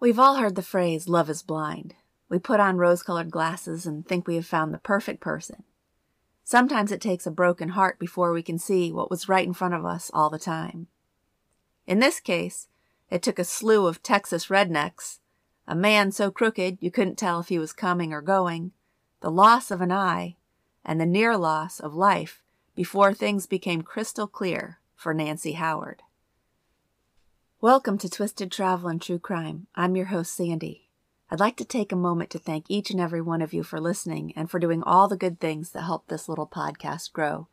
We've all heard the phrase, love is blind. We put on rose colored glasses and think we have found the perfect person. Sometimes it takes a broken heart before we can see what was right in front of us all the time. In this case, it took a slew of Texas rednecks, a man so crooked you couldn't tell if he was coming or going, the loss of an eye, and the near loss of life before things became crystal clear for Nancy Howard. Welcome to Twisted Travel and True Crime. I'm your host, Sandy. I'd like to take a moment to thank each and every one of you for listening and for doing all the good things that help this little podcast grow.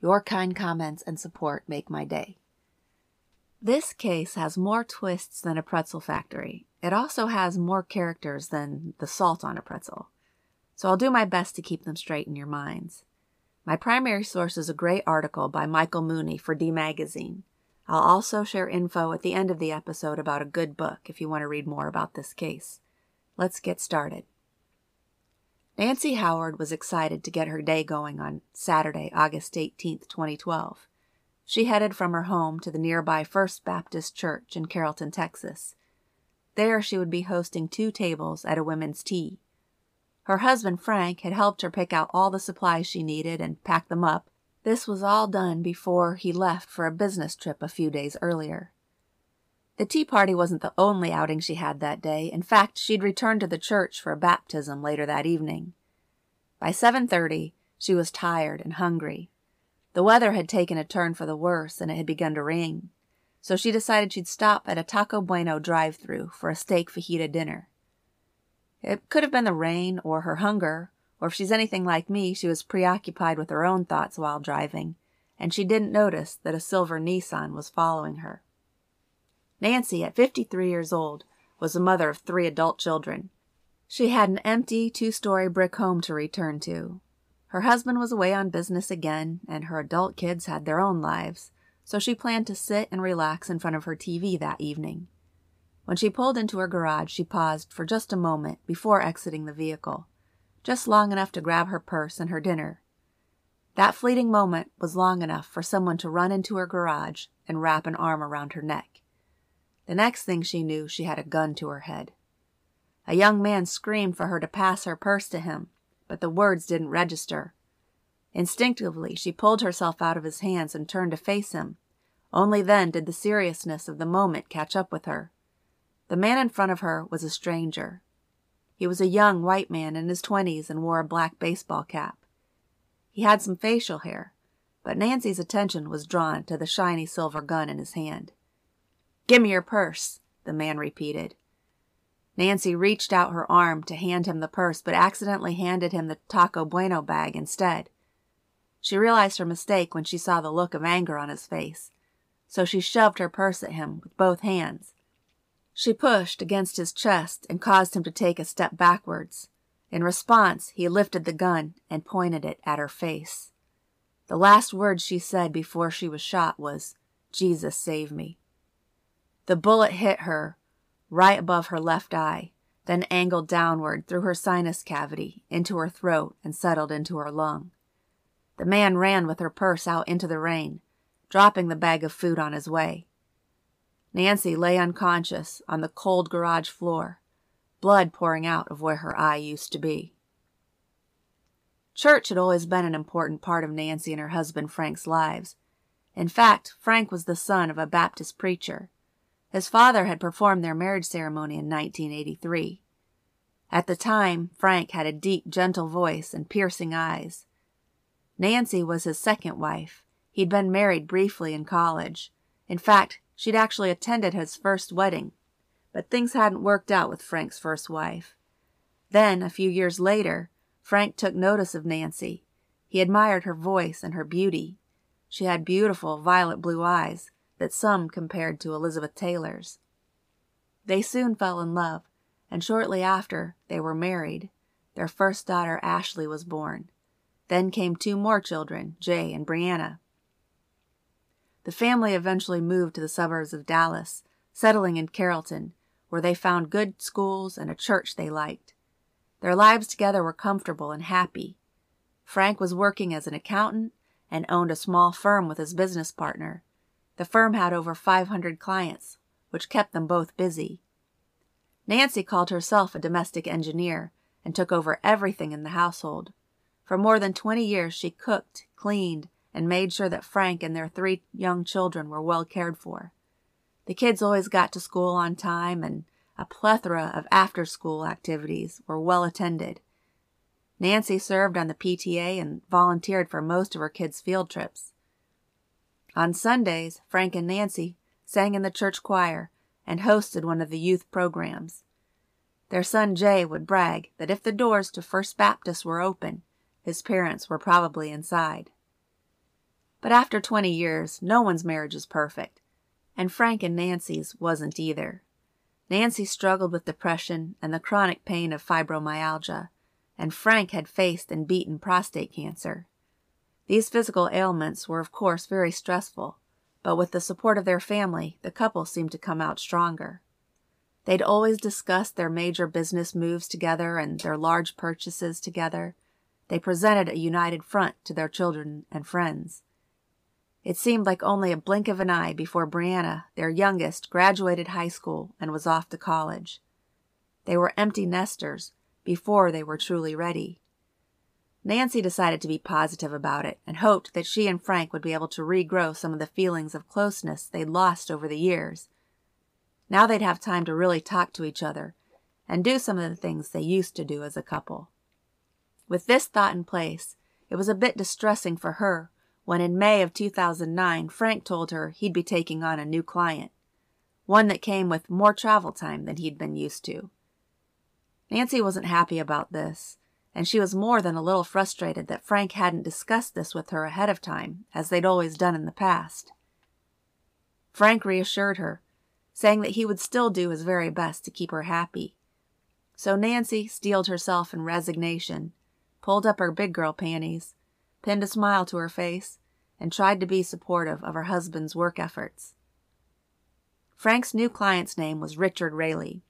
Your kind comments and support make my day. This case has more twists than a pretzel factory. It also has more characters than the salt on a pretzel. So I'll do my best to keep them straight in your minds. My primary source is a great article by Michael Mooney for D Magazine. I'll also share info at the end of the episode about a good book if you want to read more about this case. Let's get started. Nancy Howard was excited to get her day going on Saturday, August 18, 2012. She headed from her home to the nearby First Baptist Church in Carrollton, Texas. There she would be hosting two tables at a women's tea. Her husband, Frank, had helped her pick out all the supplies she needed and pack them up this was all done before he left for a business trip a few days earlier. The tea party wasn't the only outing she had that day. In fact, she'd returned to the church for a baptism later that evening. By 7:30, she was tired and hungry. The weather had taken a turn for the worse and it had begun to rain. So she decided she'd stop at a Taco Bueno drive-through for a steak fajita dinner. It could have been the rain or her hunger or if she's anything like me, she was preoccupied with her own thoughts while driving, and she didn't notice that a silver Nissan was following her. Nancy, at 53 years old, was the mother of three adult children. She had an empty two story brick home to return to. Her husband was away on business again, and her adult kids had their own lives, so she planned to sit and relax in front of her TV that evening. When she pulled into her garage, she paused for just a moment before exiting the vehicle just long enough to grab her purse and her dinner. That fleeting moment was long enough for someone to run into her garage and wrap an arm around her neck. The next thing she knew, she had a gun to her head. A young man screamed for her to pass her purse to him, but the words didn't register. Instinctively, she pulled herself out of his hands and turned to face him. Only then did the seriousness of the moment catch up with her. The man in front of her was a stranger, he was a young white man in his twenties and wore a black baseball cap. He had some facial hair, but Nancy's attention was drawn to the shiny silver gun in his hand. Give me your purse, the man repeated. Nancy reached out her arm to hand him the purse, but accidentally handed him the Taco Bueno bag instead. She realized her mistake when she saw the look of anger on his face, so she shoved her purse at him with both hands. She pushed against his chest and caused him to take a step backwards. In response, he lifted the gun and pointed it at her face. The last word she said before she was shot was, Jesus save me. The bullet hit her right above her left eye, then angled downward through her sinus cavity into her throat and settled into her lung. The man ran with her purse out into the rain, dropping the bag of food on his way. Nancy lay unconscious on the cold garage floor, blood pouring out of where her eye used to be. Church had always been an important part of Nancy and her husband Frank's lives. In fact, Frank was the son of a Baptist preacher. His father had performed their marriage ceremony in 1983. At the time, Frank had a deep, gentle voice and piercing eyes. Nancy was his second wife. He'd been married briefly in college. In fact, She'd actually attended his first wedding, but things hadn't worked out with Frank's first wife. Then, a few years later, Frank took notice of Nancy. He admired her voice and her beauty. She had beautiful violet blue eyes that some compared to Elizabeth Taylor's. They soon fell in love, and shortly after they were married. Their first daughter, Ashley, was born. Then came two more children, Jay and Brianna. The family eventually moved to the suburbs of Dallas, settling in Carrollton, where they found good schools and a church they liked. Their lives together were comfortable and happy. Frank was working as an accountant and owned a small firm with his business partner. The firm had over 500 clients, which kept them both busy. Nancy called herself a domestic engineer and took over everything in the household. For more than 20 years, she cooked, cleaned, and made sure that Frank and their three young children were well cared for. The kids always got to school on time, and a plethora of after school activities were well attended. Nancy served on the PTA and volunteered for most of her kids' field trips. On Sundays, Frank and Nancy sang in the church choir and hosted one of the youth programs. Their son Jay would brag that if the doors to First Baptist were open, his parents were probably inside. But after 20 years, no one's marriage is perfect, and Frank and Nancy's wasn't either. Nancy struggled with depression and the chronic pain of fibromyalgia, and Frank had faced and beaten prostate cancer. These physical ailments were, of course, very stressful, but with the support of their family, the couple seemed to come out stronger. They'd always discussed their major business moves together and their large purchases together. They presented a united front to their children and friends. It seemed like only a blink of an eye before Brianna, their youngest, graduated high school and was off to college. They were empty nesters before they were truly ready. Nancy decided to be positive about it and hoped that she and Frank would be able to regrow some of the feelings of closeness they'd lost over the years. Now they'd have time to really talk to each other and do some of the things they used to do as a couple. With this thought in place, it was a bit distressing for her when in May of 2009 Frank told her he'd be taking on a new client, one that came with more travel time than he'd been used to. Nancy wasn't happy about this and she was more than a little frustrated that Frank hadn't discussed this with her ahead of time, as they'd always done in the past. Frank reassured her, saying that he would still do his very best to keep her happy. So Nancy steeled herself in resignation, pulled up her big girl panties, pinned a smile to her face, and tried to be supportive of her husband's work efforts. Frank's new client's name was Richard Rayleigh.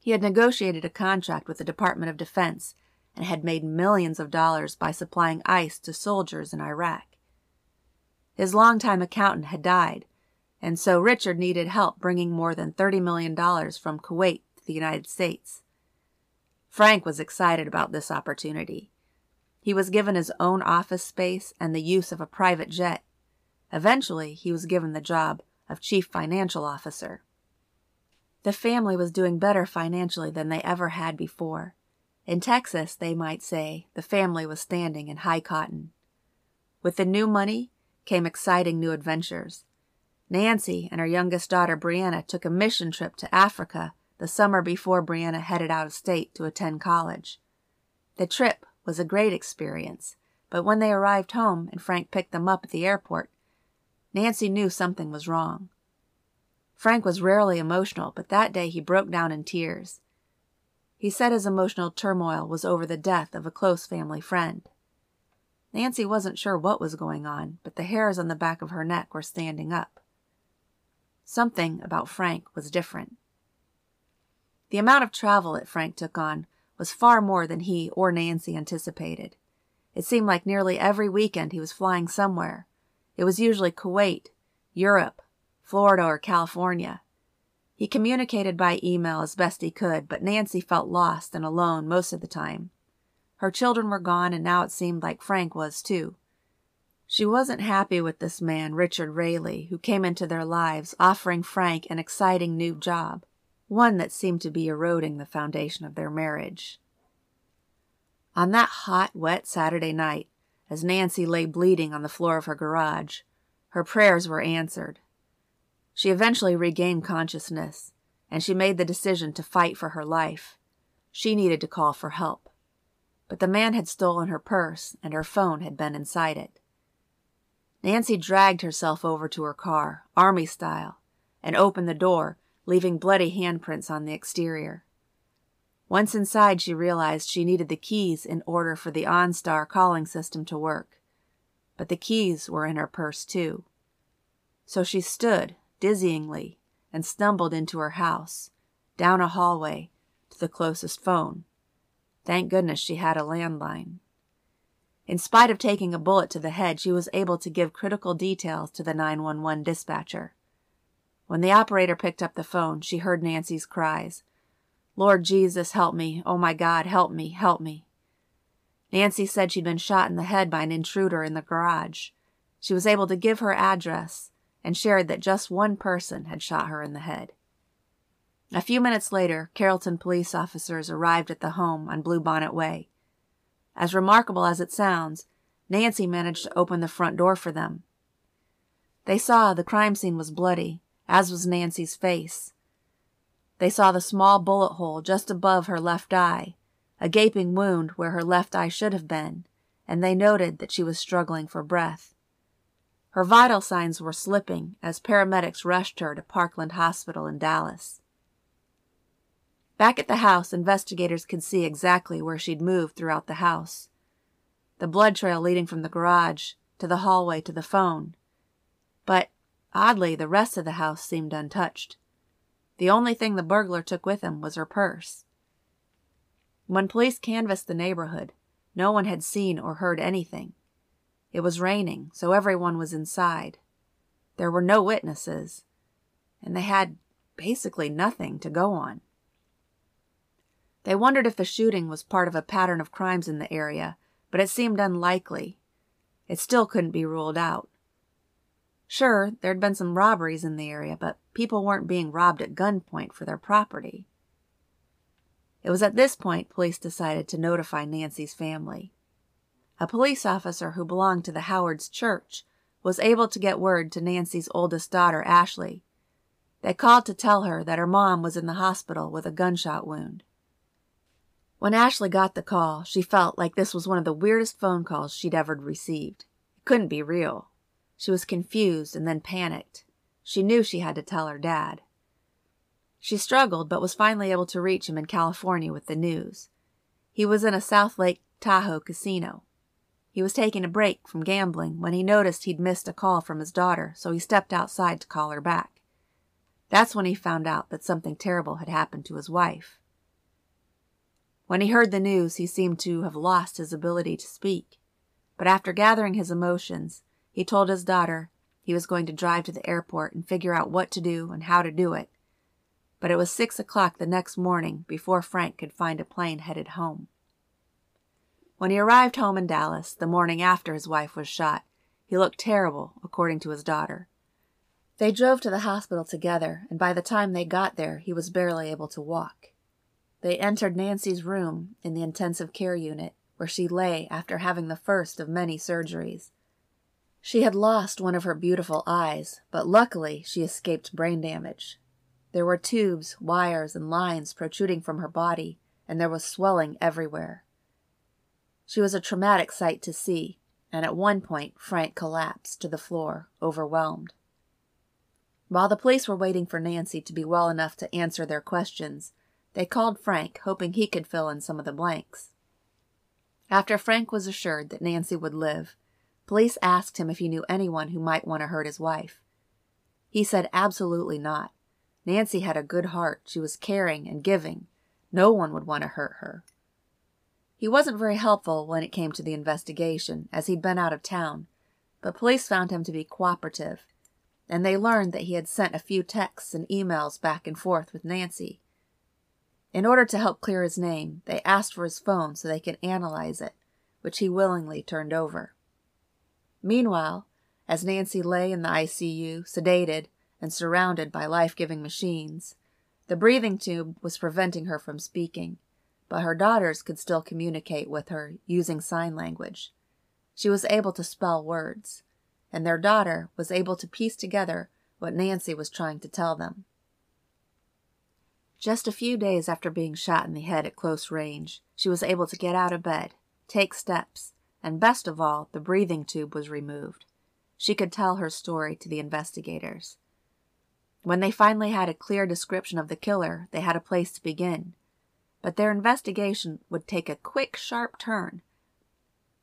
He had negotiated a contract with the Department of Defense and had made millions of dollars by supplying ice to soldiers in Iraq. His longtime accountant had died, and so Richard needed help bringing more than $30 million from Kuwait to the United States. Frank was excited about this opportunity. He was given his own office space and the use of a private jet. Eventually, he was given the job of chief financial officer. The family was doing better financially than they ever had before. In Texas, they might say, the family was standing in high cotton. With the new money came exciting new adventures. Nancy and her youngest daughter Brianna took a mission trip to Africa the summer before Brianna headed out of state to attend college. The trip was a great experience, but when they arrived home and Frank picked them up at the airport, Nancy knew something was wrong. Frank was rarely emotional, but that day he broke down in tears. He said his emotional turmoil was over the death of a close family friend. Nancy wasn't sure what was going on, but the hairs on the back of her neck were standing up. Something about Frank was different. The amount of travel that Frank took on was far more than he or Nancy anticipated. It seemed like nearly every weekend he was flying somewhere. It was usually Kuwait, Europe, Florida, or California. He communicated by email as best he could, but Nancy felt lost and alone most of the time. Her children were gone, and now it seemed like Frank was too. She wasn't happy with this man, Richard Rayleigh, who came into their lives offering Frank an exciting new job, one that seemed to be eroding the foundation of their marriage. On that hot, wet Saturday night, as Nancy lay bleeding on the floor of her garage, her prayers were answered. She eventually regained consciousness, and she made the decision to fight for her life. She needed to call for help. But the man had stolen her purse, and her phone had been inside it. Nancy dragged herself over to her car, army style, and opened the door, leaving bloody handprints on the exterior. Once inside, she realized she needed the keys in order for the OnStar calling system to work. But the keys were in her purse, too. So she stood, dizzyingly and stumbled into her house, down a hallway, to the closest phone. Thank goodness she had a landline. In spite of taking a bullet to the head, she was able to give critical details to the 911 dispatcher. When the operator picked up the phone, she heard Nancy's cries Lord Jesus, help me. Oh my God, help me, help me. Nancy said she'd been shot in the head by an intruder in the garage. She was able to give her address and shared that just one person had shot her in the head. A few minutes later, Carrollton police officers arrived at the home on Bluebonnet Way. As remarkable as it sounds, Nancy managed to open the front door for them. They saw the crime scene was bloody, as was Nancy's face. They saw the small bullet hole just above her left eye, a gaping wound where her left eye should have been, and they noted that she was struggling for breath. Her vital signs were slipping as paramedics rushed her to Parkland Hospital in Dallas. Back at the house, investigators could see exactly where she'd moved throughout the house. The blood trail leading from the garage to the hallway to the phone. But, oddly, the rest of the house seemed untouched. The only thing the burglar took with him was her purse. When police canvassed the neighborhood, no one had seen or heard anything. It was raining, so everyone was inside. There were no witnesses, and they had basically nothing to go on. They wondered if the shooting was part of a pattern of crimes in the area, but it seemed unlikely. It still couldn't be ruled out. Sure, there'd been some robberies in the area, but people weren't being robbed at gunpoint for their property. It was at this point police decided to notify Nancy's family. A police officer who belonged to the Howards Church was able to get word to Nancy's oldest daughter, Ashley. They called to tell her that her mom was in the hospital with a gunshot wound. When Ashley got the call, she felt like this was one of the weirdest phone calls she'd ever received. It couldn't be real. She was confused and then panicked. She knew she had to tell her dad. She struggled, but was finally able to reach him in California with the news. He was in a South Lake Tahoe casino. He was taking a break from gambling when he noticed he'd missed a call from his daughter, so he stepped outside to call her back. That's when he found out that something terrible had happened to his wife. When he heard the news, he seemed to have lost his ability to speak. But after gathering his emotions, he told his daughter he was going to drive to the airport and figure out what to do and how to do it, but it was six o'clock the next morning before Frank could find a plane headed home. When he arrived home in Dallas, the morning after his wife was shot, he looked terrible, according to his daughter. They drove to the hospital together, and by the time they got there, he was barely able to walk. They entered Nancy's room in the intensive care unit, where she lay after having the first of many surgeries. She had lost one of her beautiful eyes, but luckily she escaped brain damage. There were tubes, wires, and lines protruding from her body, and there was swelling everywhere. She was a traumatic sight to see, and at one point Frank collapsed to the floor, overwhelmed. While the police were waiting for Nancy to be well enough to answer their questions, they called Frank, hoping he could fill in some of the blanks. After Frank was assured that Nancy would live, police asked him if he knew anyone who might want to hurt his wife. He said absolutely not. Nancy had a good heart. She was caring and giving. No one would want to hurt her. He wasn't very helpful when it came to the investigation, as he'd been out of town, but police found him to be cooperative, and they learned that he had sent a few texts and emails back and forth with Nancy. In order to help clear his name, they asked for his phone so they could analyze it, which he willingly turned over. Meanwhile, as Nancy lay in the ICU, sedated, and surrounded by life giving machines. The breathing tube was preventing her from speaking, but her daughters could still communicate with her using sign language. She was able to spell words, and their daughter was able to piece together what Nancy was trying to tell them. Just a few days after being shot in the head at close range, she was able to get out of bed, take steps, and best of all, the breathing tube was removed. She could tell her story to the investigators. When they finally had a clear description of the killer, they had a place to begin. But their investigation would take a quick, sharp turn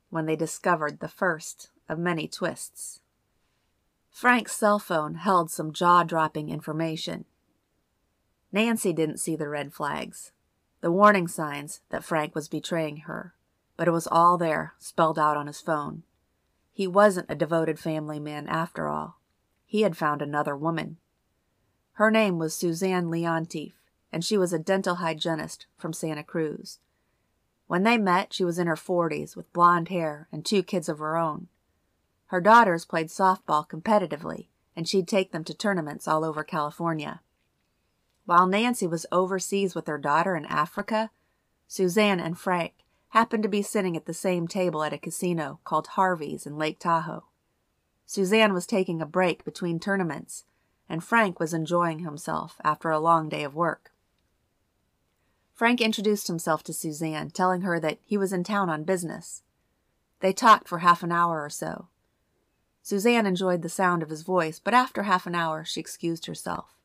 when they discovered the first of many twists. Frank's cell phone held some jaw dropping information. Nancy didn't see the red flags, the warning signs that Frank was betraying her, but it was all there, spelled out on his phone. He wasn't a devoted family man after all. He had found another woman. Her name was Suzanne Leontief, and she was a dental hygienist from Santa Cruz. When they met, she was in her 40s with blonde hair and two kids of her own. Her daughters played softball competitively, and she'd take them to tournaments all over California. While Nancy was overseas with her daughter in Africa, Suzanne and Frank happened to be sitting at the same table at a casino called Harvey's in Lake Tahoe. Suzanne was taking a break between tournaments, and Frank was enjoying himself after a long day of work. Frank introduced himself to Suzanne, telling her that he was in town on business. They talked for half an hour or so. Suzanne enjoyed the sound of his voice, but after half an hour she excused herself.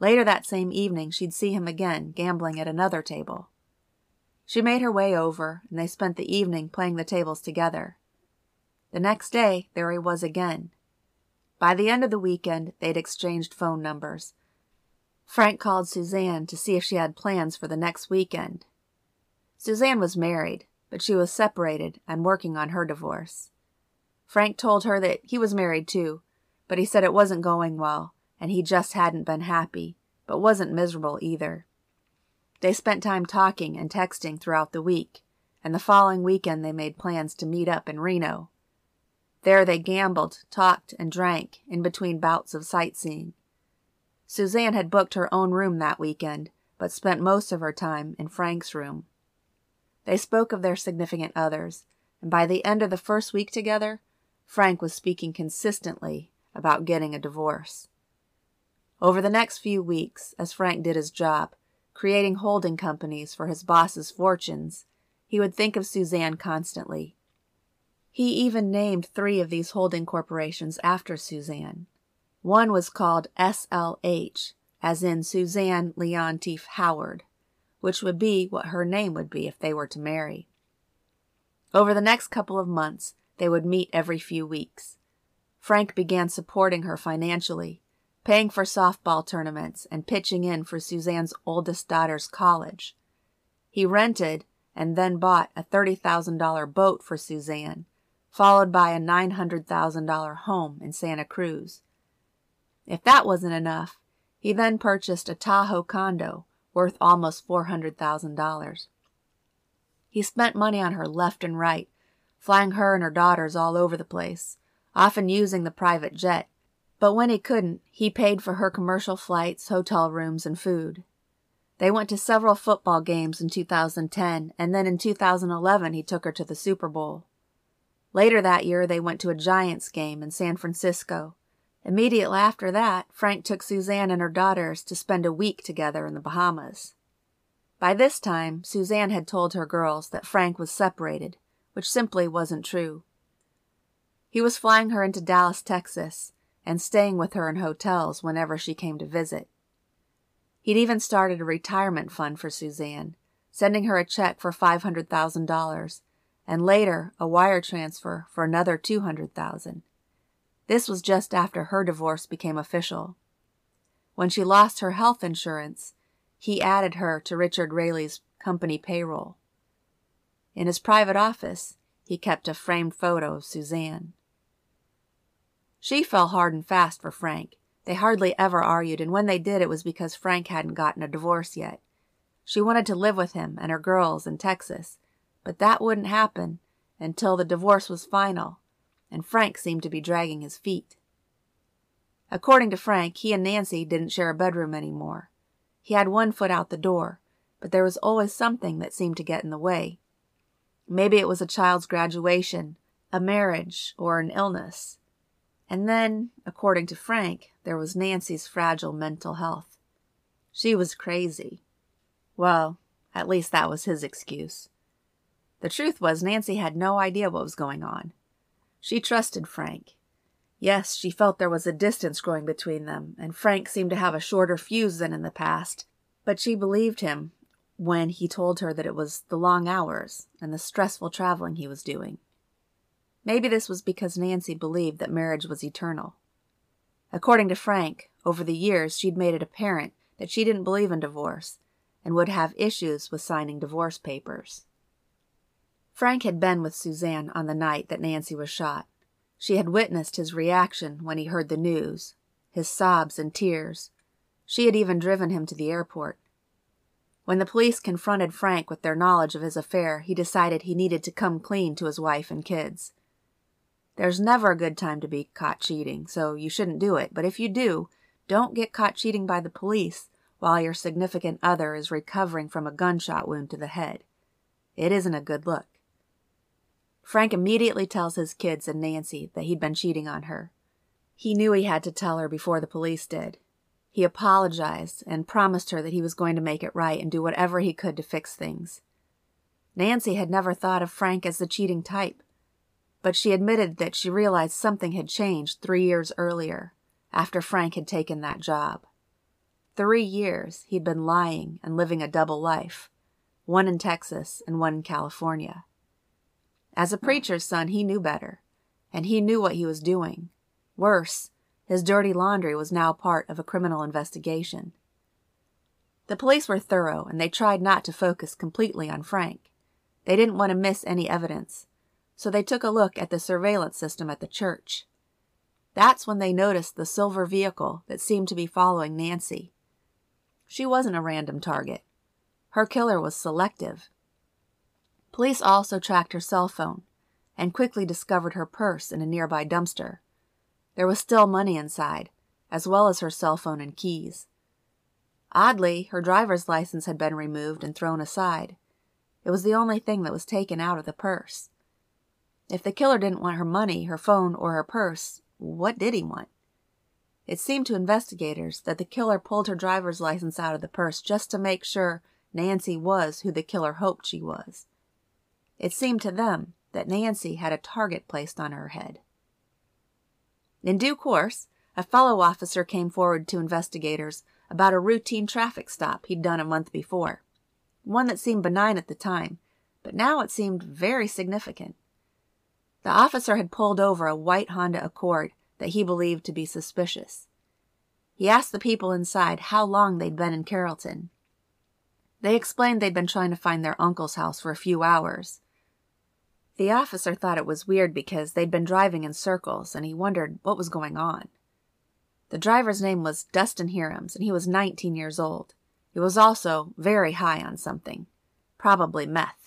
Later that same evening she'd see him again, gambling at another table. She made her way over, and they spent the evening playing the tables together. The next day, there he was again. By the end of the weekend, they'd exchanged phone numbers. Frank called Suzanne to see if she had plans for the next weekend. Suzanne was married, but she was separated and working on her divorce. Frank told her that he was married too, but he said it wasn't going well, and he just hadn't been happy, but wasn't miserable either. They spent time talking and texting throughout the week, and the following weekend they made plans to meet up in Reno. There they gambled, talked, and drank in between bouts of sightseeing. Suzanne had booked her own room that weekend, but spent most of her time in Frank's room. They spoke of their significant others, and by the end of the first week together, Frank was speaking consistently about getting a divorce. Over the next few weeks, as Frank did his job, creating holding companies for his boss's fortunes, he would think of Suzanne constantly. He even named three of these holding corporations after Suzanne. One was called SLH, as in Suzanne Leontief Howard, which would be what her name would be if they were to marry. Over the next couple of months, they would meet every few weeks. Frank began supporting her financially, paying for softball tournaments and pitching in for Suzanne's oldest daughter's college. He rented and then bought a $30,000 boat for Suzanne followed by a $900,000 home in Santa Cruz. If that wasn't enough, he then purchased a Tahoe condo worth almost $400,000. He spent money on her left and right, flying her and her daughters all over the place, often using the private jet. But when he couldn't, he paid for her commercial flights, hotel rooms, and food. They went to several football games in 2010, and then in 2011 he took her to the Super Bowl. Later that year, they went to a Giants game in San Francisco. Immediately after that, Frank took Suzanne and her daughters to spend a week together in the Bahamas. By this time, Suzanne had told her girls that Frank was separated, which simply wasn't true. He was flying her into Dallas, Texas, and staying with her in hotels whenever she came to visit. He'd even started a retirement fund for Suzanne, sending her a check for $500,000 and later a wire transfer for another 200,000. This was just after her divorce became official. When she lost her health insurance, he added her to Richard Raley's company payroll. In his private office, he kept a framed photo of Suzanne. She fell hard and fast for Frank. They hardly ever argued, and when they did, it was because Frank hadn't gotten a divorce yet. She wanted to live with him and her girls in Texas, but that wouldn't happen until the divorce was final, and Frank seemed to be dragging his feet. According to Frank, he and Nancy didn't share a bedroom anymore. He had one foot out the door, but there was always something that seemed to get in the way. Maybe it was a child's graduation, a marriage, or an illness. And then, according to Frank, there was Nancy's fragile mental health. She was crazy. Well, at least that was his excuse. The truth was, Nancy had no idea what was going on. She trusted Frank. Yes, she felt there was a distance growing between them, and Frank seemed to have a shorter fuse than in the past, but she believed him when he told her that it was the long hours and the stressful traveling he was doing. Maybe this was because Nancy believed that marriage was eternal. According to Frank, over the years she'd made it apparent that she didn't believe in divorce and would have issues with signing divorce papers. Frank had been with Suzanne on the night that Nancy was shot. She had witnessed his reaction when he heard the news, his sobs and tears. She had even driven him to the airport. When the police confronted Frank with their knowledge of his affair, he decided he needed to come clean to his wife and kids. There's never a good time to be caught cheating, so you shouldn't do it, but if you do, don't get caught cheating by the police while your significant other is recovering from a gunshot wound to the head. It isn't a good look. Frank immediately tells his kids and Nancy that he'd been cheating on her. He knew he had to tell her before the police did. He apologized and promised her that he was going to make it right and do whatever he could to fix things. Nancy had never thought of Frank as the cheating type, but she admitted that she realized something had changed three years earlier, after Frank had taken that job. Three years he'd been lying and living a double life, one in Texas and one in California. As a preacher's son, he knew better, and he knew what he was doing. Worse, his dirty laundry was now part of a criminal investigation. The police were thorough, and they tried not to focus completely on Frank. They didn't want to miss any evidence, so they took a look at the surveillance system at the church. That's when they noticed the silver vehicle that seemed to be following Nancy. She wasn't a random target. Her killer was selective Police also tracked her cell phone and quickly discovered her purse in a nearby dumpster. There was still money inside, as well as her cell phone and keys. Oddly, her driver's license had been removed and thrown aside. It was the only thing that was taken out of the purse. If the killer didn't want her money, her phone, or her purse, what did he want? It seemed to investigators that the killer pulled her driver's license out of the purse just to make sure Nancy was who the killer hoped she was. It seemed to them that Nancy had a target placed on her head. In due course, a fellow officer came forward to investigators about a routine traffic stop he'd done a month before, one that seemed benign at the time, but now it seemed very significant. The officer had pulled over a white Honda Accord that he believed to be suspicious. He asked the people inside how long they'd been in Carrollton. They explained they'd been trying to find their uncle's house for a few hours. The officer thought it was weird because they'd been driving in circles and he wondered what was going on. The driver's name was Dustin Hirams and he was 19 years old. He was also very high on something, probably meth.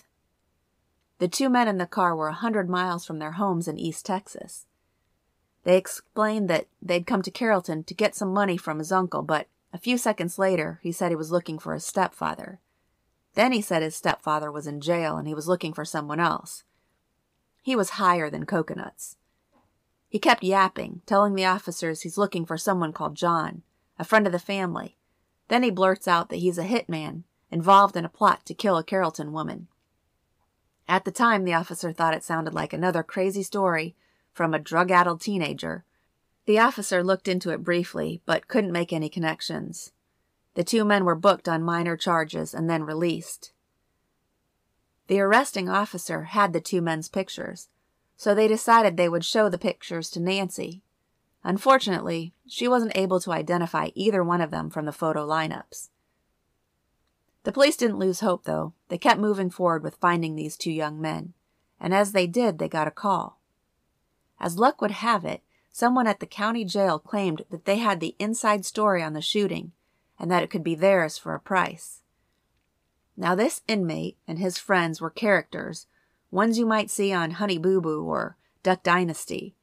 The two men in the car were a hundred miles from their homes in East Texas. They explained that they'd come to Carrollton to get some money from his uncle, but a few seconds later he said he was looking for his stepfather. Then he said his stepfather was in jail and he was looking for someone else. He was higher than coconuts. He kept yapping, telling the officers he's looking for someone called John, a friend of the family. Then he blurts out that he's a hitman involved in a plot to kill a Carrollton woman. At the time, the officer thought it sounded like another crazy story from a drug addled teenager. The officer looked into it briefly, but couldn't make any connections. The two men were booked on minor charges and then released. The arresting officer had the two men's pictures, so they decided they would show the pictures to Nancy. Unfortunately, she wasn't able to identify either one of them from the photo lineups. The police didn't lose hope, though. They kept moving forward with finding these two young men, and as they did, they got a call. As luck would have it, someone at the county jail claimed that they had the inside story on the shooting and that it could be theirs for a price. Now, this inmate and his friends were characters, ones you might see on Honey Boo Boo or Duck Dynasty,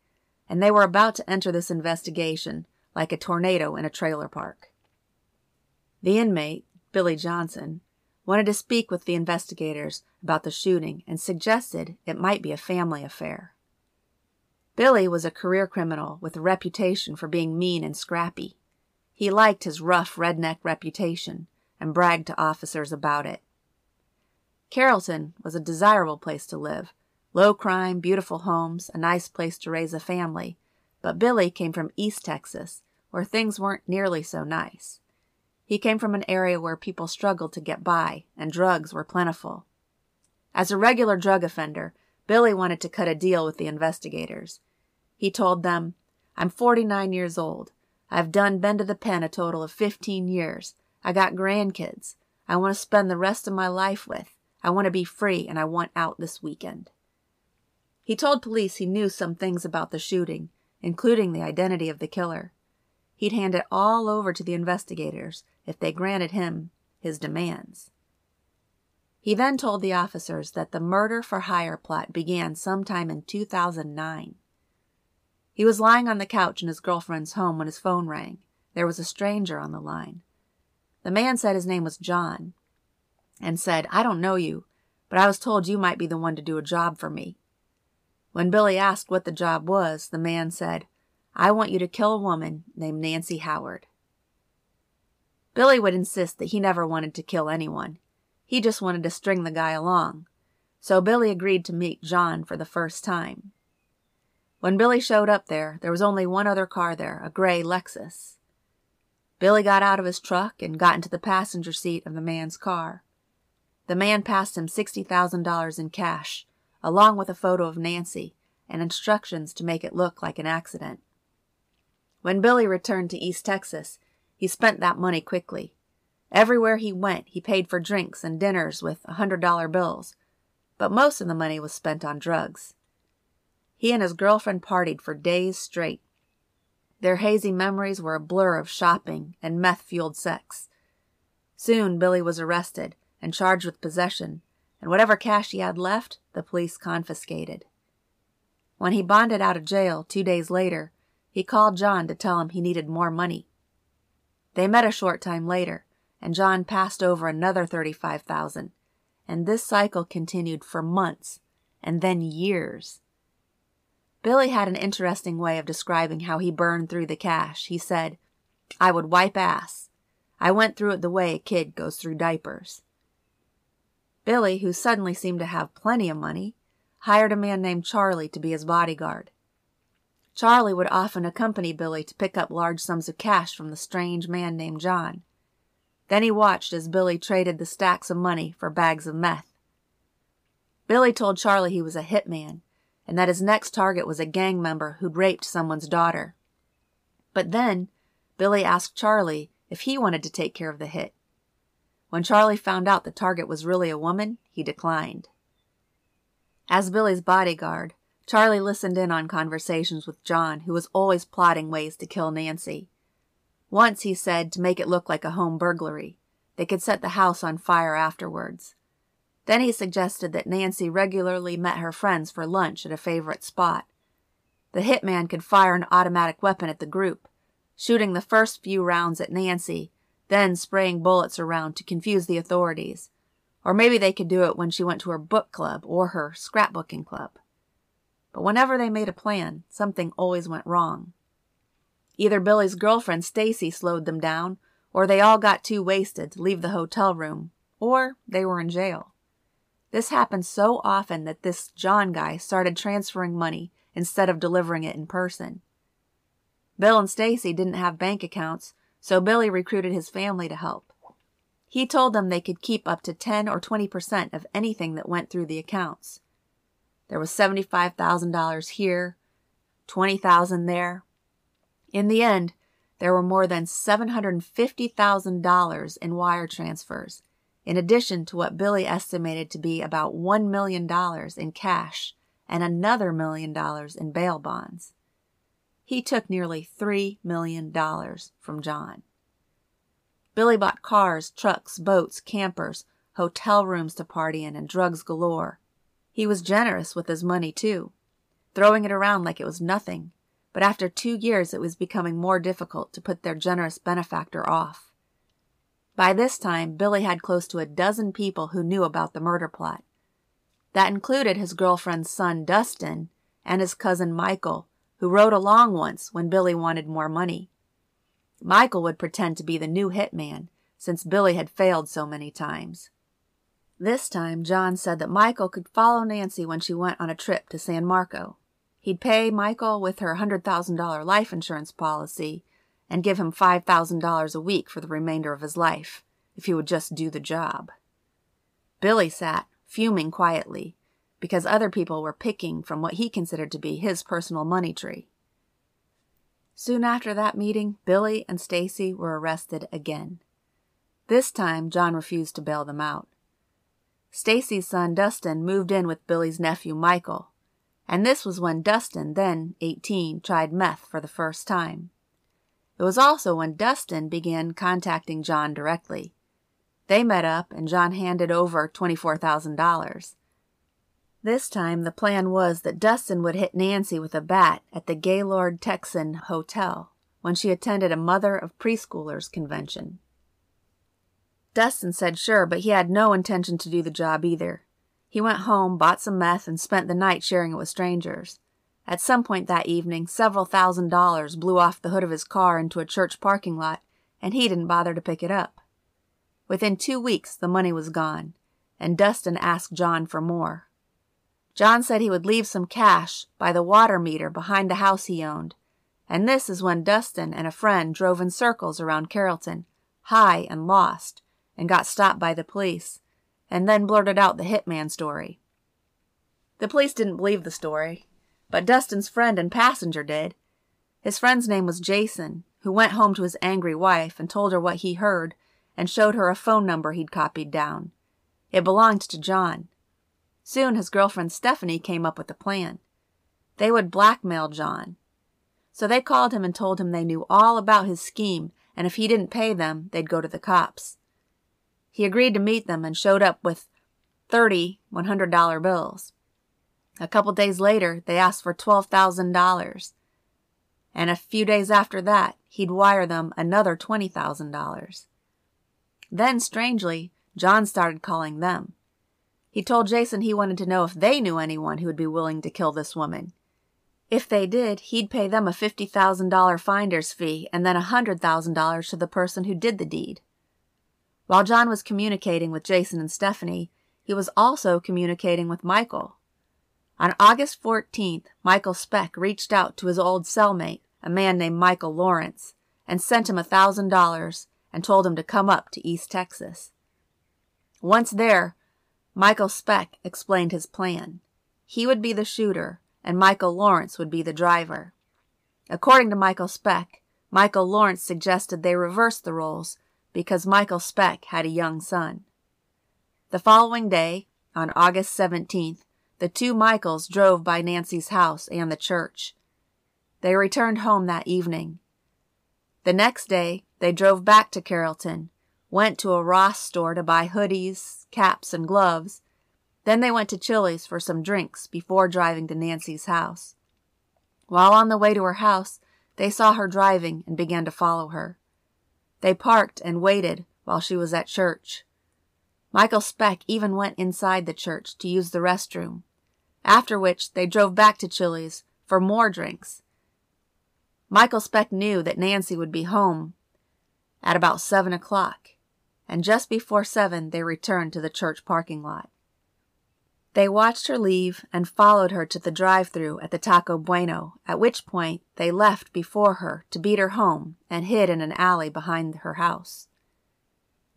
and they were about to enter this investigation like a tornado in a trailer park. The inmate, Billy Johnson, wanted to speak with the investigators about the shooting and suggested it might be a family affair. Billy was a career criminal with a reputation for being mean and scrappy. He liked his rough redneck reputation and bragged to officers about it. Carrollton was a desirable place to live low crime, beautiful homes, a nice place to raise a family. But Billy came from East Texas, where things weren't nearly so nice. He came from an area where people struggled to get by and drugs were plentiful. As a regular drug offender, Billy wanted to cut a deal with the investigators. He told them, I'm 49 years old. I've done been to the pen a total of 15 years. I got grandkids I want to spend the rest of my life with. I want to be free and I want out this weekend. He told police he knew some things about the shooting, including the identity of the killer. He he'd hand it all over to the investigators if they granted him his demands. He then told the officers that the murder for hire plot began sometime in 2009. He was lying on the couch in his girlfriend's home when his phone rang. There was a stranger on the line. The man said his name was John and said, I don't know you, but I was told you might be the one to do a job for me. When Billy asked what the job was, the man said, I want you to kill a woman named Nancy Howard. Billy would insist that he never wanted to kill anyone. He just wanted to string the guy along. So Billy agreed to meet John for the first time. When Billy showed up there, there was only one other car there, a gray Lexus. Billy got out of his truck and got into the passenger seat of the man's car. The man passed him $60,000 in cash, along with a photo of Nancy and instructions to make it look like an accident. When Billy returned to East Texas, he spent that money quickly. Everywhere he went, he paid for drinks and dinners with $100 bills, but most of the money was spent on drugs. He and his girlfriend partied for days straight. Their hazy memories were a blur of shopping and meth fueled sex. Soon Billy was arrested and charged with possession, and whatever cash he had left, the police confiscated. When he bonded out of jail two days later, he called John to tell him he needed more money. They met a short time later, and John passed over another 35,000, and this cycle continued for months and then years. Billy had an interesting way of describing how he burned through the cash. He said, I would wipe ass. I went through it the way a kid goes through diapers. Billy, who suddenly seemed to have plenty of money, hired a man named Charlie to be his bodyguard. Charlie would often accompany Billy to pick up large sums of cash from the strange man named John. Then he watched as Billy traded the stacks of money for bags of meth. Billy told Charlie he was a hitman and that his next target was a gang member who'd raped someone's daughter. But then, Billy asked Charlie if he wanted to take care of the hit. When Charlie found out the target was really a woman, he declined. As Billy's bodyguard, Charlie listened in on conversations with John, who was always plotting ways to kill Nancy. Once he said to make it look like a home burglary. They could set the house on fire afterwards. Then he suggested that Nancy regularly met her friends for lunch at a favorite spot. The hitman could fire an automatic weapon at the group, shooting the first few rounds at Nancy, then spraying bullets around to confuse the authorities. Or maybe they could do it when she went to her book club or her scrapbooking club. But whenever they made a plan, something always went wrong. Either Billy's girlfriend Stacy slowed them down, or they all got too wasted to leave the hotel room, or they were in jail. This happened so often that this John guy started transferring money instead of delivering it in person. Bill and Stacy didn't have bank accounts, so Billy recruited his family to help. He told them they could keep up to 10 or 20% of anything that went through the accounts. There was $75,000 here, 20,000 there. In the end, there were more than $750,000 in wire transfers in addition to what Billy estimated to be about $1 million in cash and another million dollars in bail bonds. He took nearly $3 million from John. Billy bought cars, trucks, boats, campers, hotel rooms to party in, and drugs galore. He was generous with his money, too, throwing it around like it was nothing, but after two years it was becoming more difficult to put their generous benefactor off. By this time, Billy had close to a dozen people who knew about the murder plot. That included his girlfriend's son, Dustin, and his cousin, Michael, who rode along once when Billy wanted more money. Michael would pretend to be the new hitman, since Billy had failed so many times. This time, John said that Michael could follow Nancy when she went on a trip to San Marco. He'd pay Michael with her $100,000 life insurance policy and give him $5,000 a week for the remainder of his life, if he would just do the job. Billy sat, fuming quietly, because other people were picking from what he considered to be his personal money tree. Soon after that meeting, Billy and Stacy were arrested again. This time, John refused to bail them out. Stacy's son Dustin moved in with Billy's nephew Michael, and this was when Dustin, then 18, tried meth for the first time. It was also when Dustin began contacting John directly. They met up, and John handed over $24,000. This time, the plan was that Dustin would hit Nancy with a bat at the Gaylord Texan Hotel when she attended a mother of preschoolers convention. Dustin said sure, but he had no intention to do the job either. He went home, bought some meth, and spent the night sharing it with strangers. At some point that evening, several thousand dollars blew off the hood of his car into a church parking lot, and he didn't bother to pick it up. Within two weeks, the money was gone, and Dustin asked John for more. John said he would leave some cash by the water meter behind the house he owned, and this is when Dustin and a friend drove in circles around Carrollton, high and lost, and got stopped by the police, and then blurted out the hitman story. The police didn't believe the story, but Dustin's friend and passenger did. His friend's name was Jason, who went home to his angry wife and told her what he heard and showed her a phone number he'd copied down. It belonged to John. Soon his girlfriend Stephanie came up with a plan. They would blackmail John. So they called him and told him they knew all about his scheme, and if he didn't pay them, they'd go to the cops. He agreed to meet them and showed up with thirty $100 bills. A couple days later, they asked for $12,000. And a few days after that, he'd wire them another $20,000. Then, strangely, John started calling them. He told Jason he wanted to know if they knew anyone who would be willing to kill this woman. If they did, he'd pay them a $50,000 finder's fee and then a $100,000 to the person who did the deed. While John was communicating with Jason and Stephanie, he was also communicating with Michael. On August 14th, Michael Speck reached out to his old cellmate, a man named Michael Lawrence, and sent him a $1,000 and told him to come up to East Texas. Once there, Michael Speck explained his plan. He would be the shooter, and Michael Lawrence would be the driver. According to Michael Speck, Michael Lawrence suggested they reverse the roles because Michael Speck had a young son. The following day, on August 17th, the two Michaels drove by Nancy's house and the church. They returned home that evening. The next day, they drove back to Carrollton, went to a Ross store to buy hoodies, caps, and gloves. Then they went to Chili's for some drinks before driving to Nancy's house. While on the way to her house, they saw her driving and began to follow her. They parked and waited while she was at church. Michael Speck even went inside the church to use the restroom, after which they drove back to Chili's for more drinks. Michael Speck knew that Nancy would be home at about seven o'clock, and just before seven they returned to the church parking lot. They watched her leave and followed her to the drive through at the Taco Bueno, at which point they left before her to beat her home and hid in an alley behind her house.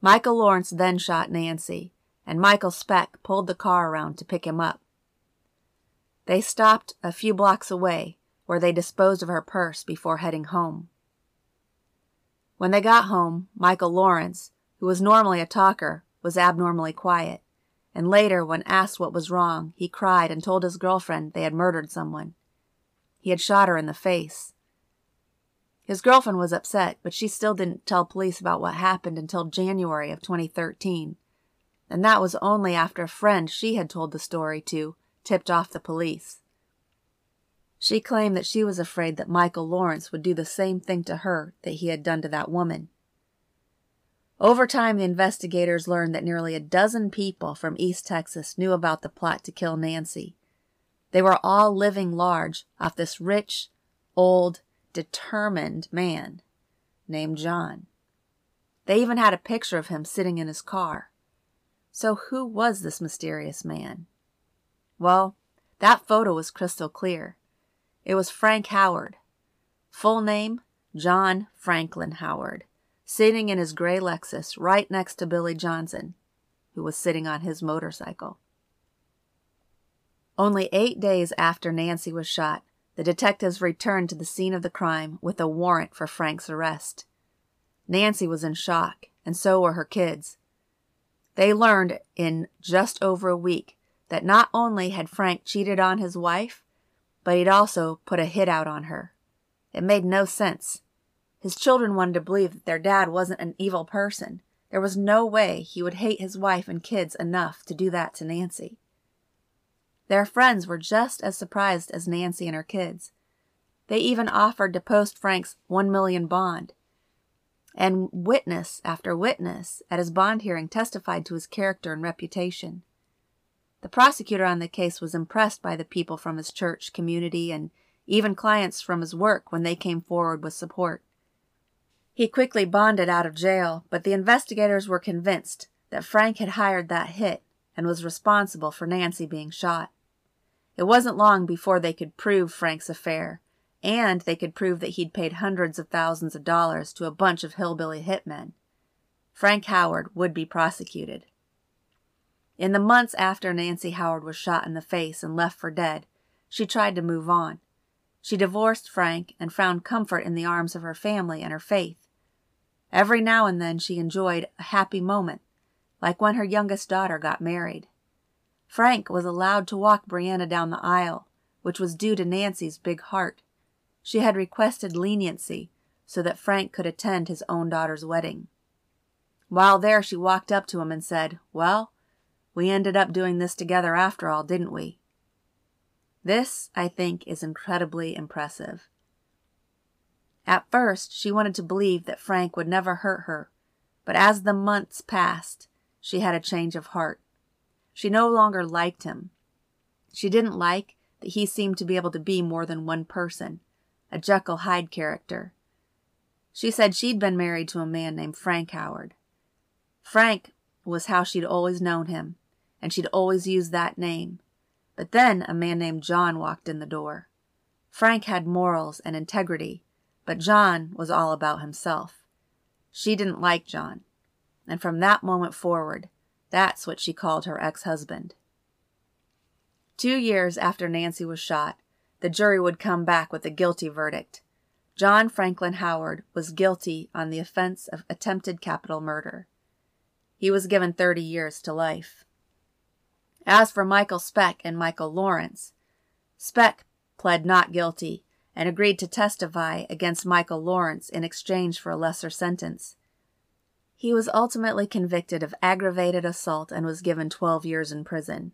Michael Lawrence then shot Nancy, and Michael Speck pulled the car around to pick him up. They stopped a few blocks away, where they disposed of her purse before heading home. When they got home, Michael Lawrence, who was normally a talker, was abnormally quiet, and later, when asked what was wrong, he cried and told his girlfriend they had murdered someone. He had shot her in the face. His girlfriend was upset, but she still didn't tell police about what happened until January of 2013, and that was only after a friend she had told the story to tipped off the police. She claimed that she was afraid that Michael Lawrence would do the same thing to her that he had done to that woman. Over time, the investigators learned that nearly a dozen people from East Texas knew about the plot to kill Nancy. They were all living large off this rich, old, determined man named John. They even had a picture of him sitting in his car. So, who was this mysterious man? Well, that photo was crystal clear. It was Frank Howard. Full name John Franklin Howard, sitting in his gray Lexus right next to Billy Johnson, who was sitting on his motorcycle. Only eight days after Nancy was shot, the detectives returned to the scene of the crime with a warrant for Frank's arrest. Nancy was in shock, and so were her kids. They learned in just over a week that not only had Frank cheated on his wife, but he'd also put a hit out on her. It made no sense. His children wanted to believe that their dad wasn't an evil person. There was no way he would hate his wife and kids enough to do that to Nancy. Their friends were just as surprised as Nancy and her kids. They even offered to post Frank's one million bond. And witness after witness at his bond hearing testified to his character and reputation. The prosecutor on the case was impressed by the people from his church community and even clients from his work when they came forward with support. He quickly bonded out of jail, but the investigators were convinced that Frank had hired that hit and was responsible for Nancy being shot. It wasn't long before they could prove Frank's affair, and they could prove that he'd paid hundreds of thousands of dollars to a bunch of hillbilly hitmen. Frank Howard would be prosecuted. In the months after Nancy Howard was shot in the face and left for dead, she tried to move on. She divorced Frank and found comfort in the arms of her family and her faith. Every now and then she enjoyed a happy moment, like when her youngest daughter got married. Frank was allowed to walk Brianna down the aisle, which was due to Nancy's big heart. She had requested leniency so that Frank could attend his own daughter's wedding. While there, she walked up to him and said, Well, we ended up doing this together after all, didn't we? This, I think, is incredibly impressive. At first, she wanted to believe that Frank would never hurt her, but as the months passed, she had a change of heart. She no longer liked him. She didn't like that he seemed to be able to be more than one person, a Jekyll Hyde character. She said she'd been married to a man named Frank Howard. Frank was how she'd always known him, and she'd always used that name. But then a man named John walked in the door. Frank had morals and integrity, but John was all about himself. She didn't like John, and from that moment forward, that's what she called her ex husband. Two years after Nancy was shot, the jury would come back with a guilty verdict. John Franklin Howard was guilty on the offense of attempted capital murder. He was given 30 years to life. As for Michael Speck and Michael Lawrence, Speck pled not guilty and agreed to testify against Michael Lawrence in exchange for a lesser sentence. He was ultimately convicted of aggravated assault and was given 12 years in prison.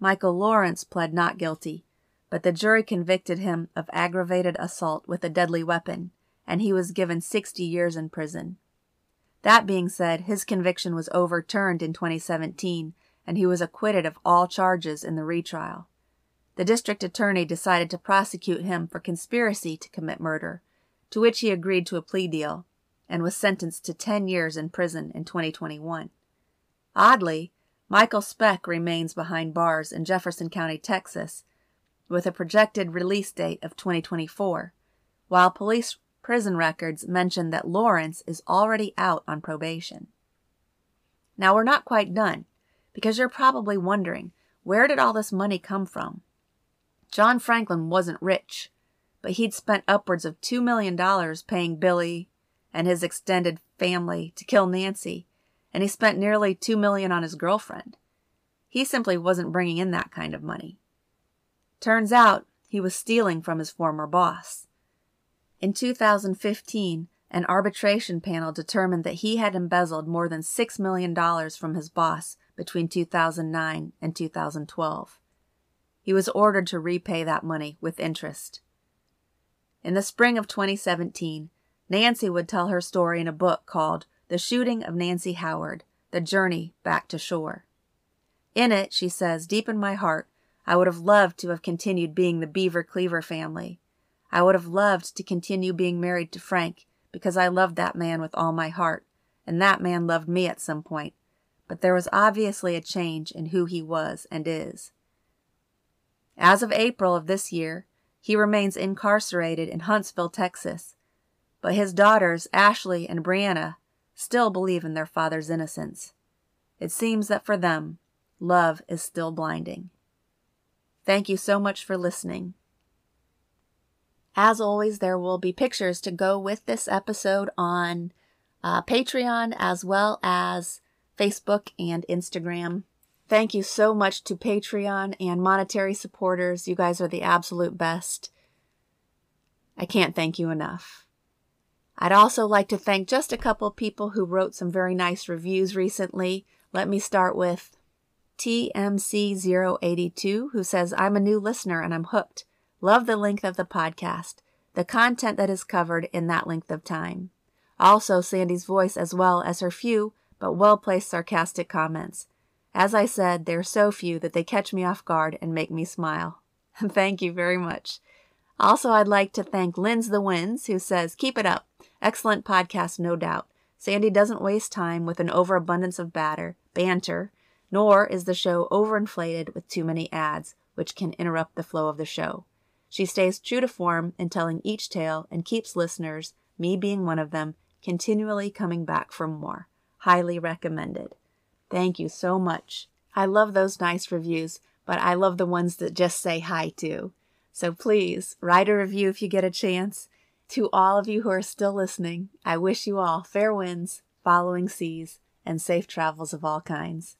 Michael Lawrence pled not guilty, but the jury convicted him of aggravated assault with a deadly weapon, and he was given 60 years in prison. That being said, his conviction was overturned in 2017, and he was acquitted of all charges in the retrial. The district attorney decided to prosecute him for conspiracy to commit murder, to which he agreed to a plea deal and was sentenced to 10 years in prison in 2021. Oddly, Michael Speck remains behind bars in Jefferson County, Texas, with a projected release date of 2024, while police prison records mention that Lawrence is already out on probation. Now, we're not quite done, because you're probably wondering where did all this money come from? John Franklin wasn't rich, but he'd spent upwards of $2 million paying Billy, and his extended family to kill Nancy, and he spent nearly 2 million on his girlfriend. He simply wasn't bringing in that kind of money. Turns out he was stealing from his former boss. In 2015, an arbitration panel determined that he had embezzled more than $6 million from his boss between 2009 and 2012. He was ordered to repay that money with interest. In the spring of 2017, Nancy would tell her story in a book called The Shooting of Nancy Howard The Journey Back to Shore. In it, she says, Deep in my heart, I would have loved to have continued being the Beaver Cleaver family. I would have loved to continue being married to Frank because I loved that man with all my heart, and that man loved me at some point. But there was obviously a change in who he was and is. As of April of this year, he remains incarcerated in Huntsville, Texas, but his daughters, Ashley and Brianna, still believe in their father's innocence. It seems that for them, love is still blinding. Thank you so much for listening. As always, there will be pictures to go with this episode on uh, Patreon as well as Facebook and Instagram. Thank you so much to Patreon and monetary supporters. You guys are the absolute best. I can't thank you enough. I'd also like to thank just a couple of people who wrote some very nice reviews recently. Let me start with TMC082, who says, I'm a new listener and I'm hooked. Love the length of the podcast, the content that is covered in that length of time. Also, Sandy's voice, as well as her few but well placed sarcastic comments. As I said, they're so few that they catch me off guard and make me smile. Thank you very much. Also, I'd like to thank Linz the Winds, who says, Keep it up. Excellent podcast, no doubt. Sandy doesn't waste time with an overabundance of batter, banter, nor is the show overinflated with too many ads, which can interrupt the flow of the show. She stays true to form in telling each tale and keeps listeners, me being one of them, continually coming back for more. Highly recommended. Thank you so much. I love those nice reviews, but I love the ones that just say hi too. So please write a review if you get a chance. To all of you who are still listening, I wish you all fair winds, following seas, and safe travels of all kinds.